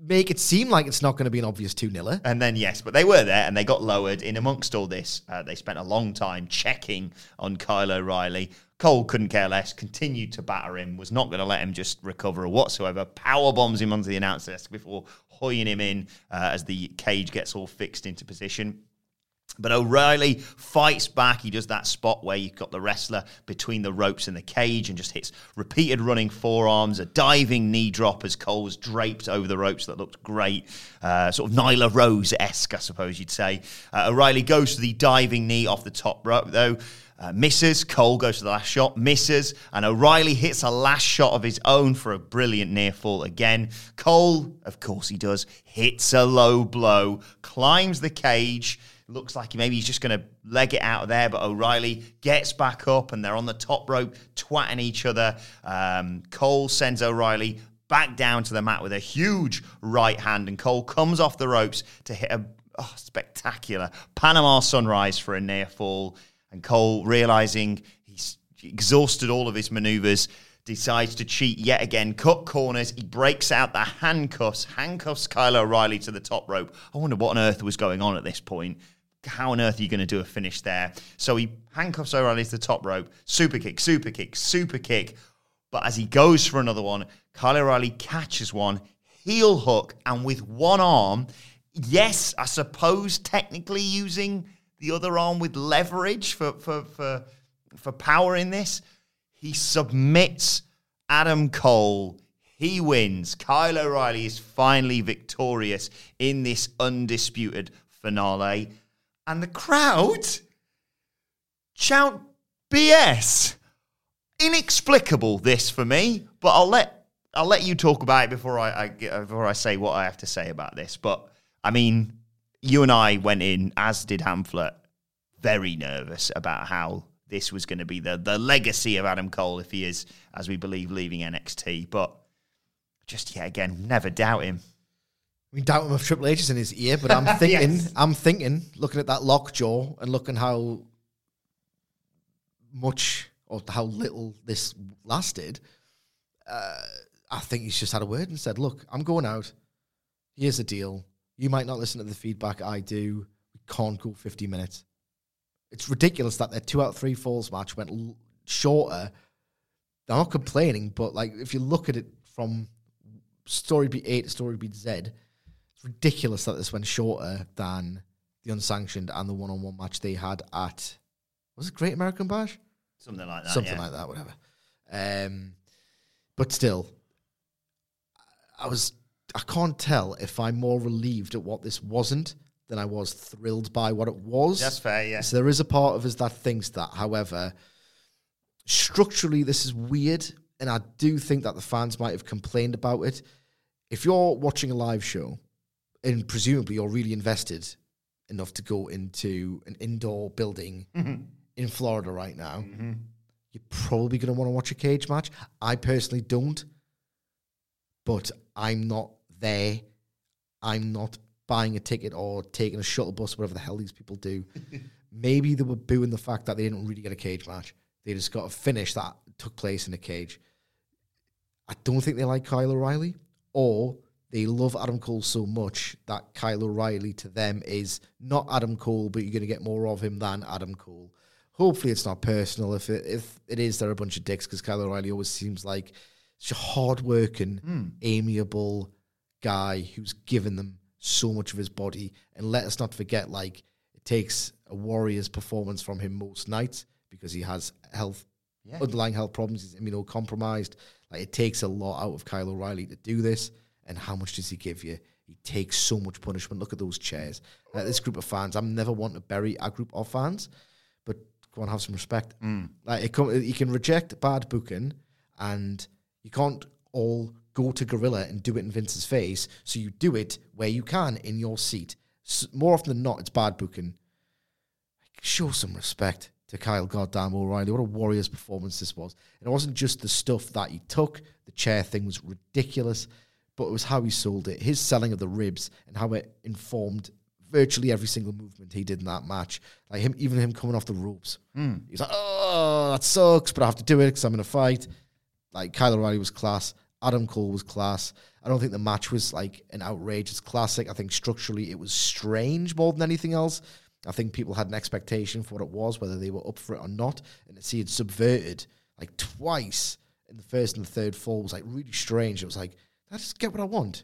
make it seem like it's not going to be an obvious 2 0 And then, yes, but they were there and they got lowered. In amongst all this, uh, they spent a long time checking on Kyle O'Reilly. Cole couldn't care less, continued to batter him, was not going to let him just recover whatsoever. Power bombs him onto the announce desk before hoying him in uh, as the cage gets all fixed into position. But O'Reilly fights back. He does that spot where you've got the wrestler between the ropes and the cage and just hits repeated running forearms, a diving knee drop as Cole was draped over the ropes that looked great. Uh, sort of Nyla Rose esque, I suppose you'd say. Uh, O'Reilly goes to the diving knee off the top rope, though. Uh, misses. Cole goes to the last shot, misses, and O'Reilly hits a last shot of his own for a brilliant near fall again. Cole, of course he does, hits a low blow, climbs the cage. Looks like maybe he's just going to leg it out of there, but O'Reilly gets back up and they're on the top rope, twatting each other. Um, Cole sends O'Reilly back down to the mat with a huge right hand, and Cole comes off the ropes to hit a oh, spectacular Panama sunrise for a near fall. And Cole, realizing he's exhausted all of his maneuvers, decides to cheat yet again, cut corners. He breaks out the handcuffs, handcuffs Kyle O'Reilly to the top rope. I wonder what on earth was going on at this point. How on earth are you going to do a finish there? So he handcuffs O'Reilly to the top rope, super kick, super kick, super kick. But as he goes for another one, Kyle O'Reilly catches one, heel hook, and with one arm, yes, I suppose technically using the other arm with leverage for for for, for power in this, he submits Adam Cole. He wins. Kyle O'Reilly is finally victorious in this undisputed finale. And the crowd shout BS. Inexplicable this for me, but I'll let I'll let you talk about it before I, I before I say what I have to say about this. But I mean, you and I went in, as did Hamflet, very nervous about how this was going to be the the legacy of Adam Cole if he is, as we believe, leaving NXT. But just yet again, never doubt him. We doubt him if Triple H is in his ear, but I'm thinking, Yes. I'm thinking, looking at that lockjaw and looking how much or how little this lasted, uh, I think he's just had a word and said, "Look, I'm going out. Here's the deal. You might not listen to the feedback I do. We can't go 50 minutes. It's ridiculous that their two out of three falls match went l- shorter. They're not complaining, but like if you look at it from story beat A to story beat Z, ridiculous that this went shorter than the unsanctioned and the one-on-one match they had at was it Great American Bash? Something like that. Something yeah. like that, whatever. Um, but still, I was I can't tell if I'm more relieved at what this wasn't than I was thrilled by what it was. That's fair, yeah. So there is a part of us that thinks that. However, structurally, this is weird, and I do think that the fans might have complained about it. If you're watching a live show, and presumably you're really invested enough to go into an indoor building mm-hmm. in Florida right now, mm-hmm. you're probably going to want to watch a cage match. I personally don't, but I'm not there. I'm not buying a ticket or taking a shuttle bus, whatever the hell these people do. Maybe they were booing the fact that they didn't really get a cage match. They just got a finish that took place in a cage. I don't think they like Kyle O'Reilly, or they love Adam Cole so much that Kyle O'Reilly to them is not Adam Cole, but you're going to get more of him than Adam Cole. Hopefully, it's not personal. If it, if it is, they're a bunch of dicks because Kyle O'Reilly always seems like such a hardworking, hmm. amiable guy who's given them so much of his body. And let us not forget, like it takes a warrior's performance from him most nights because he has health, underlying health problems. He's immunocompromised. Like it takes a lot out of Kyle O'Reilly to do this. And how much does he give you? He takes so much punishment. Look at those chairs. Like this group of fans, I'm never one to bury a group of fans, but go and have some respect. Mm. Like it come, you can reject bad booking, and you can't all go to Gorilla and do it in Vince's face. So you do it where you can in your seat. S- more often than not, it's bad booking. Show some respect to Kyle Goddamn O'Reilly. What a Warriors performance this was. And it wasn't just the stuff that he took. The chair thing was ridiculous, but it was how he sold it. His selling of the ribs and how it informed virtually every single movement he did in that match. Like him, even him coming off the ropes. Hmm. He's like, oh, that sucks, but I have to do it because I'm in a fight. Like Kyle O'Reilly was class. Adam Cole was class. I don't think the match was like an outrageous classic. I think structurally it was strange more than anything else. I think people had an expectation for what it was, whether they were up for it or not. And to see it subverted like twice in the first and the third fall was like really strange. It was like, I just get what I want.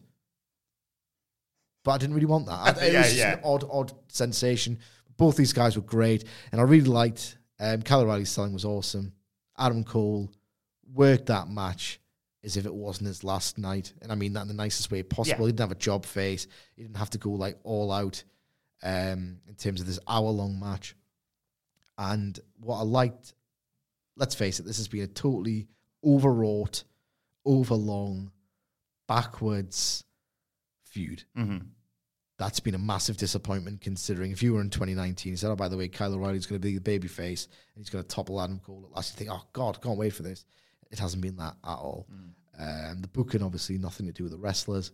But I didn't really want that. It Yeah, was just yeah. an odd, odd sensation. Both these guys were great, and I really liked um, Kyle O'Reilly's selling was awesome. Adam Cole worked that match as if it wasn't his last night, and I mean that in the nicest way possible. Yeah. He didn't have a job face. He didn't have to go like all out um, in terms of this hour long match. And what I liked, let's face it, this has been a totally overwrought, overlong, backwards feud. Mm-hmm. That's been a massive disappointment considering if you were in 2019, you said, oh, by the way, Kyle O'Reilly's going to be the baby face and he's going to topple Adam Cole at last. You think, oh, God, can't wait for this. It hasn't been that at all. Um, the booking, obviously, nothing to do with the wrestlers.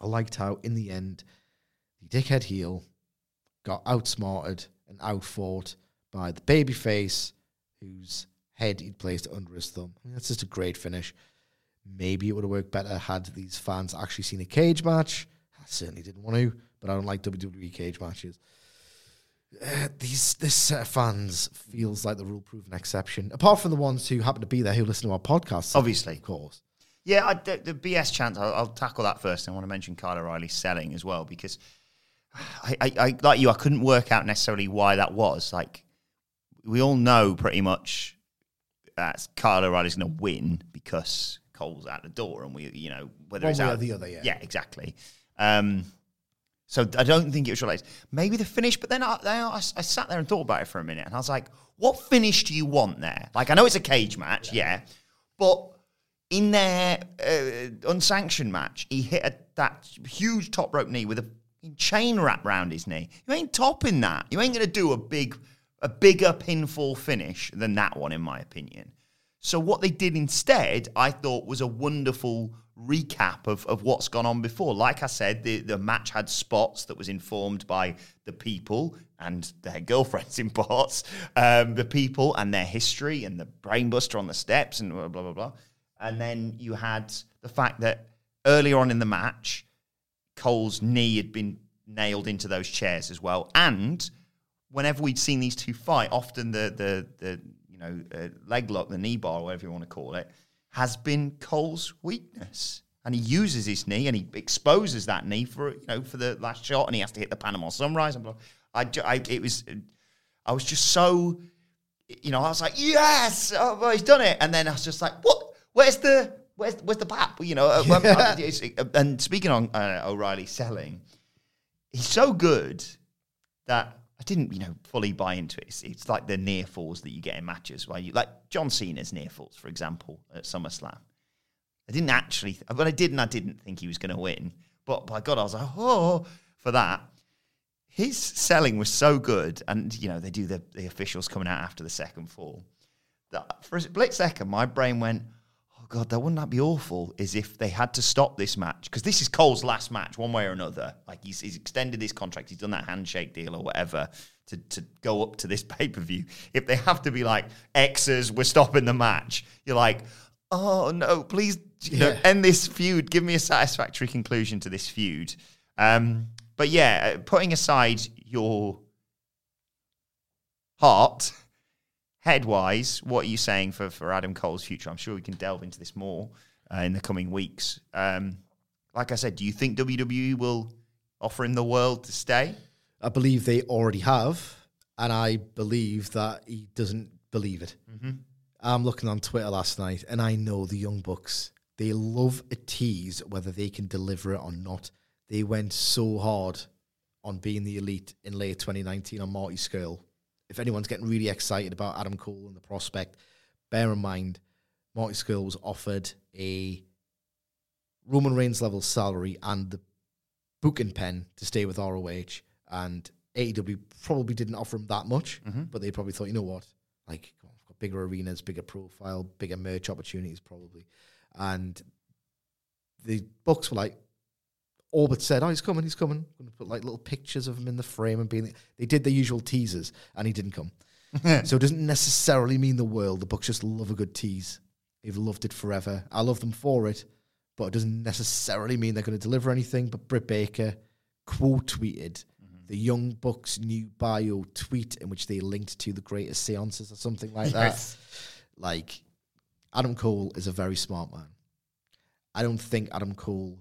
I liked how, in the end, the dickhead heel got outsmarted and outfought by the babyface whose head he'd placed under his thumb. I mean, that's just a great finish. Maybe it would have worked better had these fans actually seen a cage match. I certainly didn't want to, but I don't like WWE cage matches. Uh, these this set of fans feels like the rule proven exception. Apart from the ones who happen to be there who listen to our podcast, Obviously. of course. Yeah, I, the, the BS chance. I'll, I'll tackle that first. I want to mention Kyle O'Reilly selling as well because I, I, I, like you, I couldn't work out necessarily why that was. Like we all know pretty much that Kyle O'Reilly's going to win because Cole's out the door, and we, you know, whether One it's out or the other, yeah. yeah, exactly. Um, so I don't think it was related. Maybe the finish, but then I, I, I sat there and thought about it for a minute, and I was like, "What finish do you want there?" Like, I know it's a cage match, yeah, but in their uh, unsanctioned match, he hit a, that huge top rope knee with a chain wrap round his knee. You ain't topping that. You ain't going to do a big, a bigger pinfall finish than that one, in my opinion. So what they did instead, I thought, was a wonderful recap of, of what's gone on before. Like I said, the, the match had spots that was informed by the people and their girlfriends in parts, um, the people and their history and the brainbuster on the steps and blah, blah, blah, blah. And then you had the fact that earlier on in the match, Cole's knee had been nailed into those chairs as well. And whenever we'd seen these two fight, often the the the know uh, leg lock, the knee bar, whatever you want to call it, has been Cole's weakness. And he uses his knee and he exposes that knee for you know for the last shot, and he has to hit the Panama Sunrise. And blah. I, I it was I was just so you know I was like yes, oh, well, he's done it, and then I was just like what? Where's the where's where's the pap? You know, uh, when- it's- and speaking on uh, O'Reilly selling, he's so good that I didn't, you know, fully buy into it. It's, it's like the near falls that you get in matches where you, like John Cena's near falls, for example, at SummerSlam. I didn't actually, but I did and I didn't think he was going to win. But by God, I was like, oh, for that. His selling was so good, and you know they do the the officials coming out after the second fall. That for a split second, my brain went, "Oh God, that wouldn't that be awful?" Is if they had to stop this match because this is Cole's last match, one way or another. Like he's, he's extended his contract, he's done that handshake deal or whatever to to go up to this pay per view. If they have to be like X's, we're stopping the match. You're like, "Oh no, please, you know, Yeah. end this feud. Give me a satisfactory conclusion to this feud." Um, but yeah, uh, putting aside your heart, head wise, what are you saying for, for Adam Cole's future? I'm sure we can delve into this more uh, in the coming weeks. Um, like I said, do you think WWE will offer him the world to stay? I believe they already have, and I believe that he doesn't believe it. I'm looking on Twitter last night, and I know the Young Bucks. They love a tease, whether they can deliver it or not. They went so hard on being the elite in late 2019 on Marty Scurll. If anyone's getting really excited about Adam Cole and the prospect, bear in mind Marty Scurll was offered a Roman Reigns level salary and the booking pen to stay with ROH, and AEW probably didn't offer him that much, mm-hmm. but they probably thought, you know what, like on, we've got bigger arenas, bigger profile, bigger merch opportunities, probably, and the Bucks were like, all but said, "Oh, he's coming, he's coming." Going to put like little pictures of him in the frame and being. They did the usual teasers, and he didn't come. so it doesn't necessarily mean the world. The Bucks just love a good tease. They've loved it forever. I love them for it, but it doesn't necessarily mean they're going to deliver anything. But Britt Baker quote tweeted mm-hmm. the Young Bucks new bio tweet in which they linked to the greatest seances or something like Yes. that. Like Adam Cole is a very smart man. I don't think Adam Cole.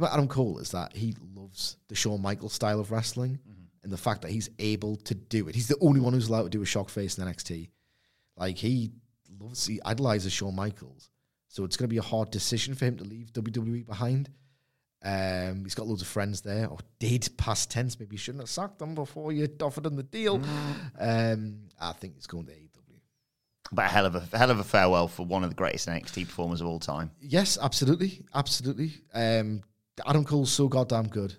About Adam Cole is that he loves the Shawn Michaels style of wrestling and the fact that he's able to do it. He's the only one who's allowed to do a shock face in NXT. Like he loves, he idolizes Shawn Michaels. So it's going to be a hard decision for him to leave WWE behind. Um, he's got loads of friends there, or did past tense. Maybe you shouldn't have sacked them before you offered him the deal. Um, I think he's going to AEW. But a hell of a hell of a farewell for one of the greatest NXT performers of all time. Yes, absolutely, absolutely. Um, Adam Cole's so goddamn good.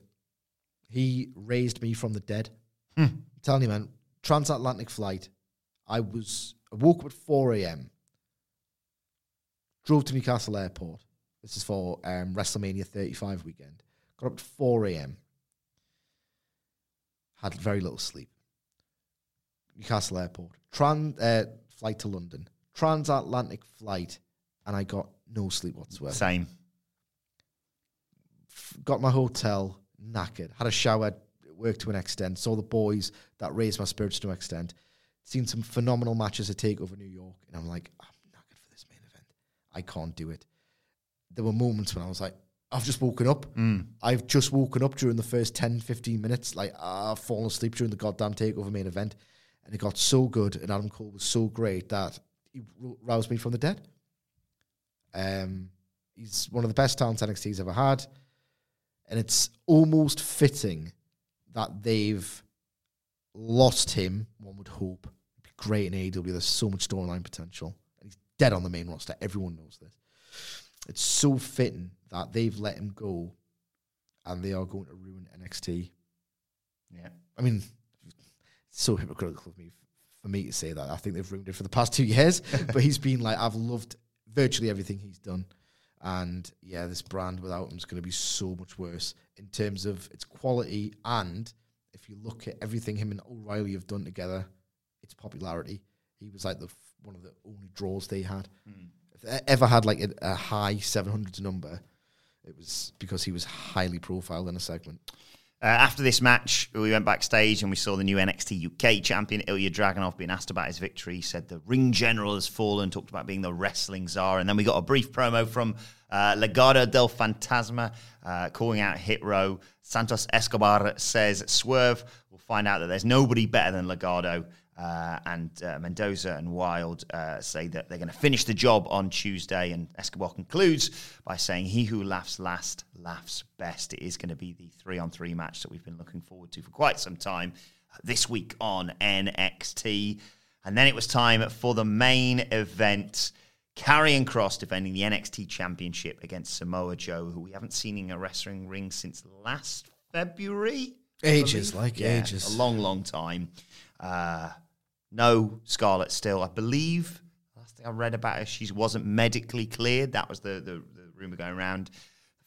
He raised me from the dead. I'm telling you, man, transatlantic flight. I was I woke up at four a.m. Drove to Newcastle Airport. This is for um, WrestleMania 35 weekend. Got up at four a.m. Had very little sleep. Newcastle Airport. Trans uh, flight to London. Transatlantic flight, and I got no sleep whatsoever Same. Got my hotel knackered, had a shower, worked to an extent, saw the boys that raised my spirits to an extent, seen some phenomenal matches at TakeOver New York, and I'm like, I'm knackered for this main event. I can't do it. There were moments when I was like, I've just woken up. I've just woken up during the first 10, 15 minutes. Like, I've fallen asleep during the goddamn TakeOver main event. And it got so good, and Adam Cole was so great that he roused me from the dead. Um, he's one of the best talents NXT's ever had and it's almost fitting that they've lost him. One would hope. It'd be great in AEW. There's so much storyline potential, and he's dead on the main roster. Everyone knows this. It's so fitting that they've let him go, and they are going to ruin NXT. Yeah. I mean, it's so hypocritical of me for me to say that. I think they've ruined it for the past two years, but he's been like, I've loved virtually everything he's done. And yeah, this brand without him is going to be so much worse in terms of its quality. And if you look at everything him and O'Reilly have done together, its popularity, he was like the f- one of the only draws they had. Hmm. If they ever had like a, a high 700s number, it was because he was highly profiled in a segment. Uh, after this match, we went backstage and we saw the new NXT UK champion Ilya Dragunov being asked about his victory. He said the ring general has fallen, talked about being the wrestling czar. And then we got a brief promo from uh, Legado del Fantasma uh, calling out Hit Row. Santos Escobar says Swerve will find out that there's nobody better than Legado. Uh, and uh, Mendoza and Wilde uh, say that they're going to finish the job on Tuesday. And Escobar concludes by saying, He who laughs last laughs best. It is going to be the three on three match that we've been looking forward to for quite some time this week on NXT. And then it was time for the main event. Karrion Kross defending the NXT Championship against Samoa Joe, who we haven't seen in a wrestling ring since last February. Ages, like Yeah, ages. A long, long time. Uh, no Scarlett still. I believe last thing I read about her, she wasn't medically cleared. That was the, the, the rumor going around.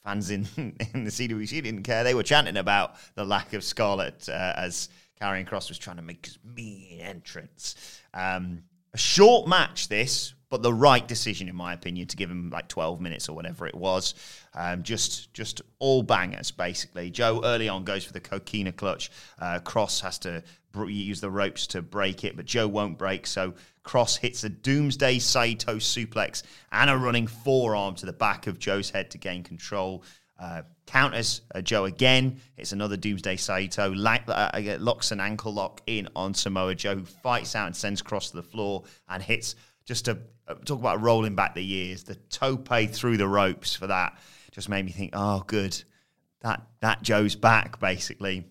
Fans in, in the CWC didn't care. They were chanting about the lack of Scarlett uh, as Karrion Kross was trying to make his mean entrance. Um, a short match, this, but the right decision, in my opinion, to give him like 12 minutes or whatever it was. Um, just just all bangers, basically. Joe early on goes for the coquina clutch. Uh, Kross has to br- use the ropes to break it, but Joe won't break. So Kross hits a Doomsday Saito suplex and a running forearm to the back of Joe's head to gain control. Uh, counters uh, Joe again. It's another Doomsday Saito. Uh, uh, locks an ankle lock in on Samoa Joe, who fights out and sends Kross to the floor and hits just to uh, talk about rolling back the years. The tope through the ropes for that just made me think, oh, good. That that Joe's back basically.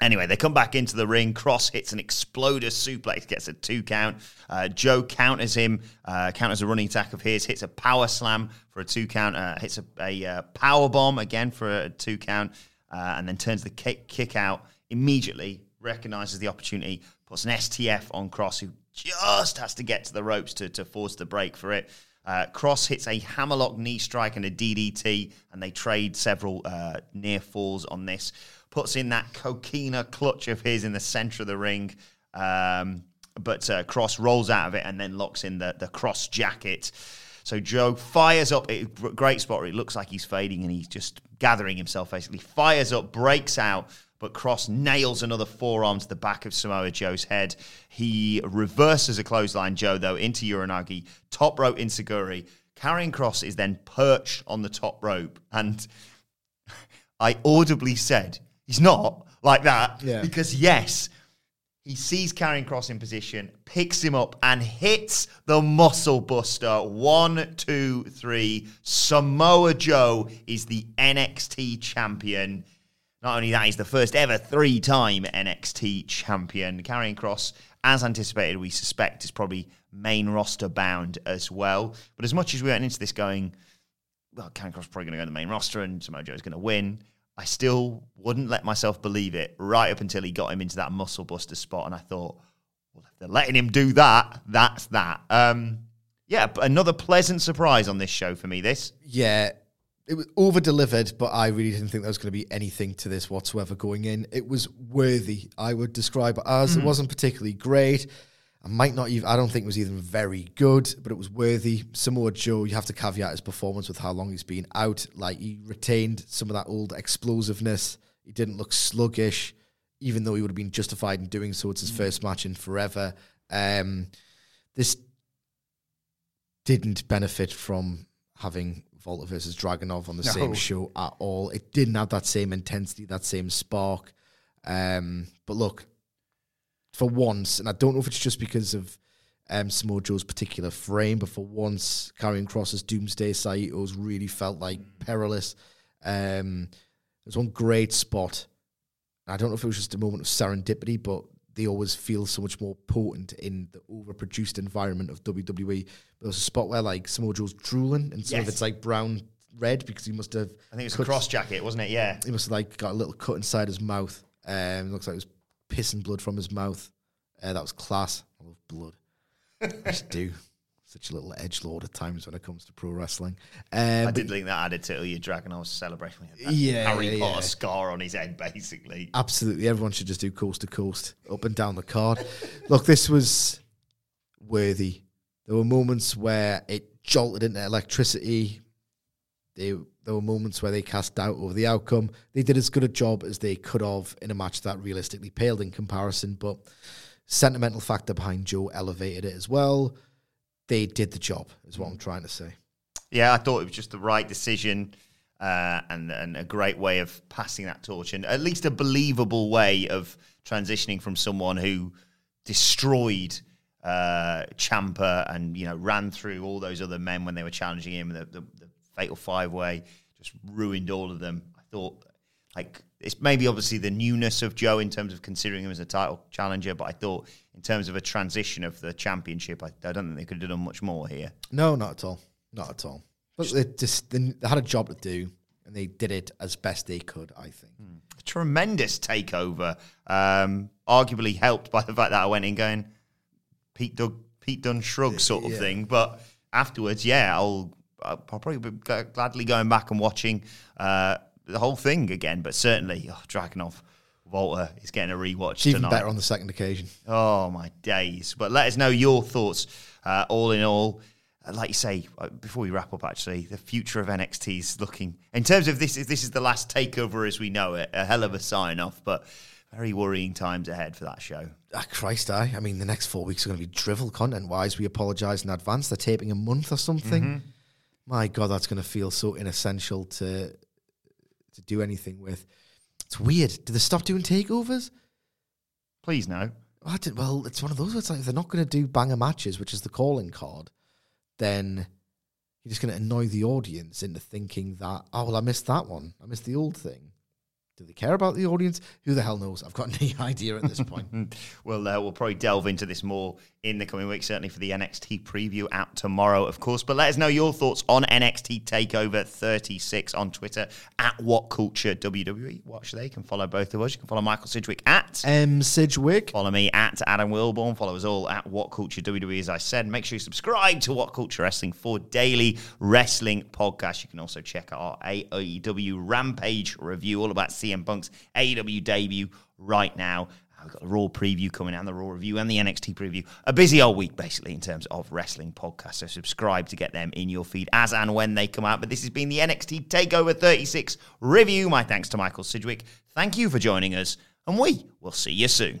Anyway, they come back into the ring. Kross hits an exploder suplex, gets a two count. Uh, Joe counters him, uh, counters a running attack of his, hits a power slam for a two count, uh, hits a, a uh, power bomb again for a two count, uh, and then turns the kick, kick out immediately. Recognizes the opportunity, puts an STF on Kross, who just has to get to the ropes to, to force the break for it. Uh, Kross hits a hammerlock knee strike and a DDT, and they trade several near falls on this puts in that coquina clutch of his in the center of the ring. Um, but uh, Kross rolls out of it and then locks in the, the cross jacket. So Joe fires up. It, great spot. where It looks like he's fading and he's just gathering himself. Basically, fires up, breaks out, but Kross nails another forearm to the back of Samoa Joe's head. He reverses a clothesline Joe though into Uranage, top rope Enzuigiri. Karrion Kross is then perched on the top rope, and I audibly said, He's not like that. Yeah. Because yes, he sees Karrion Kross in position, picks him up, and hits the muscle buster. One, two, three. Samoa Joe is the NXT champion. Not only that, he's the first ever three time NXT champion. Karrion Kross, as anticipated, we suspect is probably main roster bound as well. But as much as we went into this going, well, Karrion Kross is probably going to go to the main roster and Samoa Joe is going to win. I still wouldn't let myself believe it right up until he got him into that muscle buster spot. And I thought, well, if they're letting him do that, that's that. Um, yeah, but another pleasant surprise on this show for me. This, Yeah, it was over delivered, but I really didn't think there was going to be anything to this whatsoever going in. It was worthy. I would describe it as it wasn't particularly great. I might not even. I don't think it was even very good, but it was worthy. Samoa Joe, you have to caveat his performance with how long he's been out. Like he retained some of that old explosiveness. He didn't look sluggish, even though he would have been justified in doing so. It's his first match in forever. Um, this didn't benefit from having WALTER versus Dragunov on the same show at all. It didn't have that same intensity, that same spark. Um, but look, for once, and I don't know if it's just because of um, Samoa Joe's particular frame, but for once, Karrion Kross's Doomsday Saito's really felt like perilous. Um, there's one great spot. I don't know if it was just a moment of serendipity, but they always feel so much more potent in the overproduced environment of WWE. But there's a spot where like Samoa Joe's drooling, and some of it's like brown red because he must have. I think it was a cross jacket, wasn't it? Yeah. He must have like got a little cut inside his mouth. Um, looks like it was pissing blood from his mouth. Uh, that was class. I love blood. I just do. Such a little edge lord at times when it comes to pro wrestling. Um, I did think that added to Ilya Dragunov's celebration. He had that Yeah, Harry yeah, Potter yeah. scar on his head, basically. absolutely everyone should just do coast to coast, up and down the card. Look, this was worthy. There were moments where it jolted into electricity. They, there were moments where they cast doubt over the outcome. They did as good a job as they could have in a match that realistically paled in comparison, but sentimental factor behind Joe elevated it as well. They did the job, is what I'm trying to say. Yeah, I thought it was just the right decision uh, and and a great way of passing that torch, and at least a believable way of transitioning from someone who destroyed uh, Ciampa and you know ran through all those other men when they were challenging him. The, the, the fatal five way just ruined all of them. I thought like it's maybe obviously the newness of Joe in terms of considering him as a title challenger, but I thought in terms of a transition of the championship, I, I don't think they could have done much more here. No, not at all. Not at all. But they just they had a job to do, and they did it as best they could. I think. tremendous takeover. Um, arguably helped by the fact that I went in going Pete Doug, Pete Dunne shrug sort of thing. But afterwards, yeah, I'll, I'll probably be gladly going back and watching uh, the whole thing again. But certainly, oh, Dragunov WALTER is getting a rewatch It's even tonight. better on the second occasion. Oh my days! But let us know your thoughts. Uh, all in all, uh, like you say, uh, before we wrap up, actually, the future of NXT is looking. In terms of this, is this is the last takeover as we know it. A hell of a sign off, but very worrying times ahead for that show. Ah, Christ, I. I mean, the next four weeks are going to be drivel content wise. We apologise in advance. They're taping a month or something. My God, that's going to feel so inessential to to do anything with. It's weird. Do they stop doing takeovers? Please no. I did, well, it's one of those where it's like if they're not going to do banger matches, which is the calling card, then you're just going to annoy the audience into thinking that, oh, well, I missed that one. I missed the old thing. Do they care about the audience? Who the hell knows? I've got no idea at this point. we'll uh, we'll probably delve into this more in the coming weeks, certainly for the NXT preview out tomorrow, of course. But let us know your thoughts on NXT Takeover 36 on Twitter at What Culture WWE. Watch there. You can follow both of us. You can follow Michael Sidgwick at M Sidgwick. Follow me at Adam Wilborn. Follow us all at What Culture WWE. As I said, make sure you subscribe to What Culture Wrestling for daily wrestling podcasts. You can also check out our AEW Rampage review, all about CM Punk's AEW debut right now. We've got the Raw preview coming and the Raw review and the NXT preview. A busy old week, basically, in terms of wrestling podcasts. So subscribe to get them in your feed as and when they come out. But this has been the NXT TakeOver 36 review. My thanks to Michael Sidgwick. Thank you for joining us, and we will see you soon.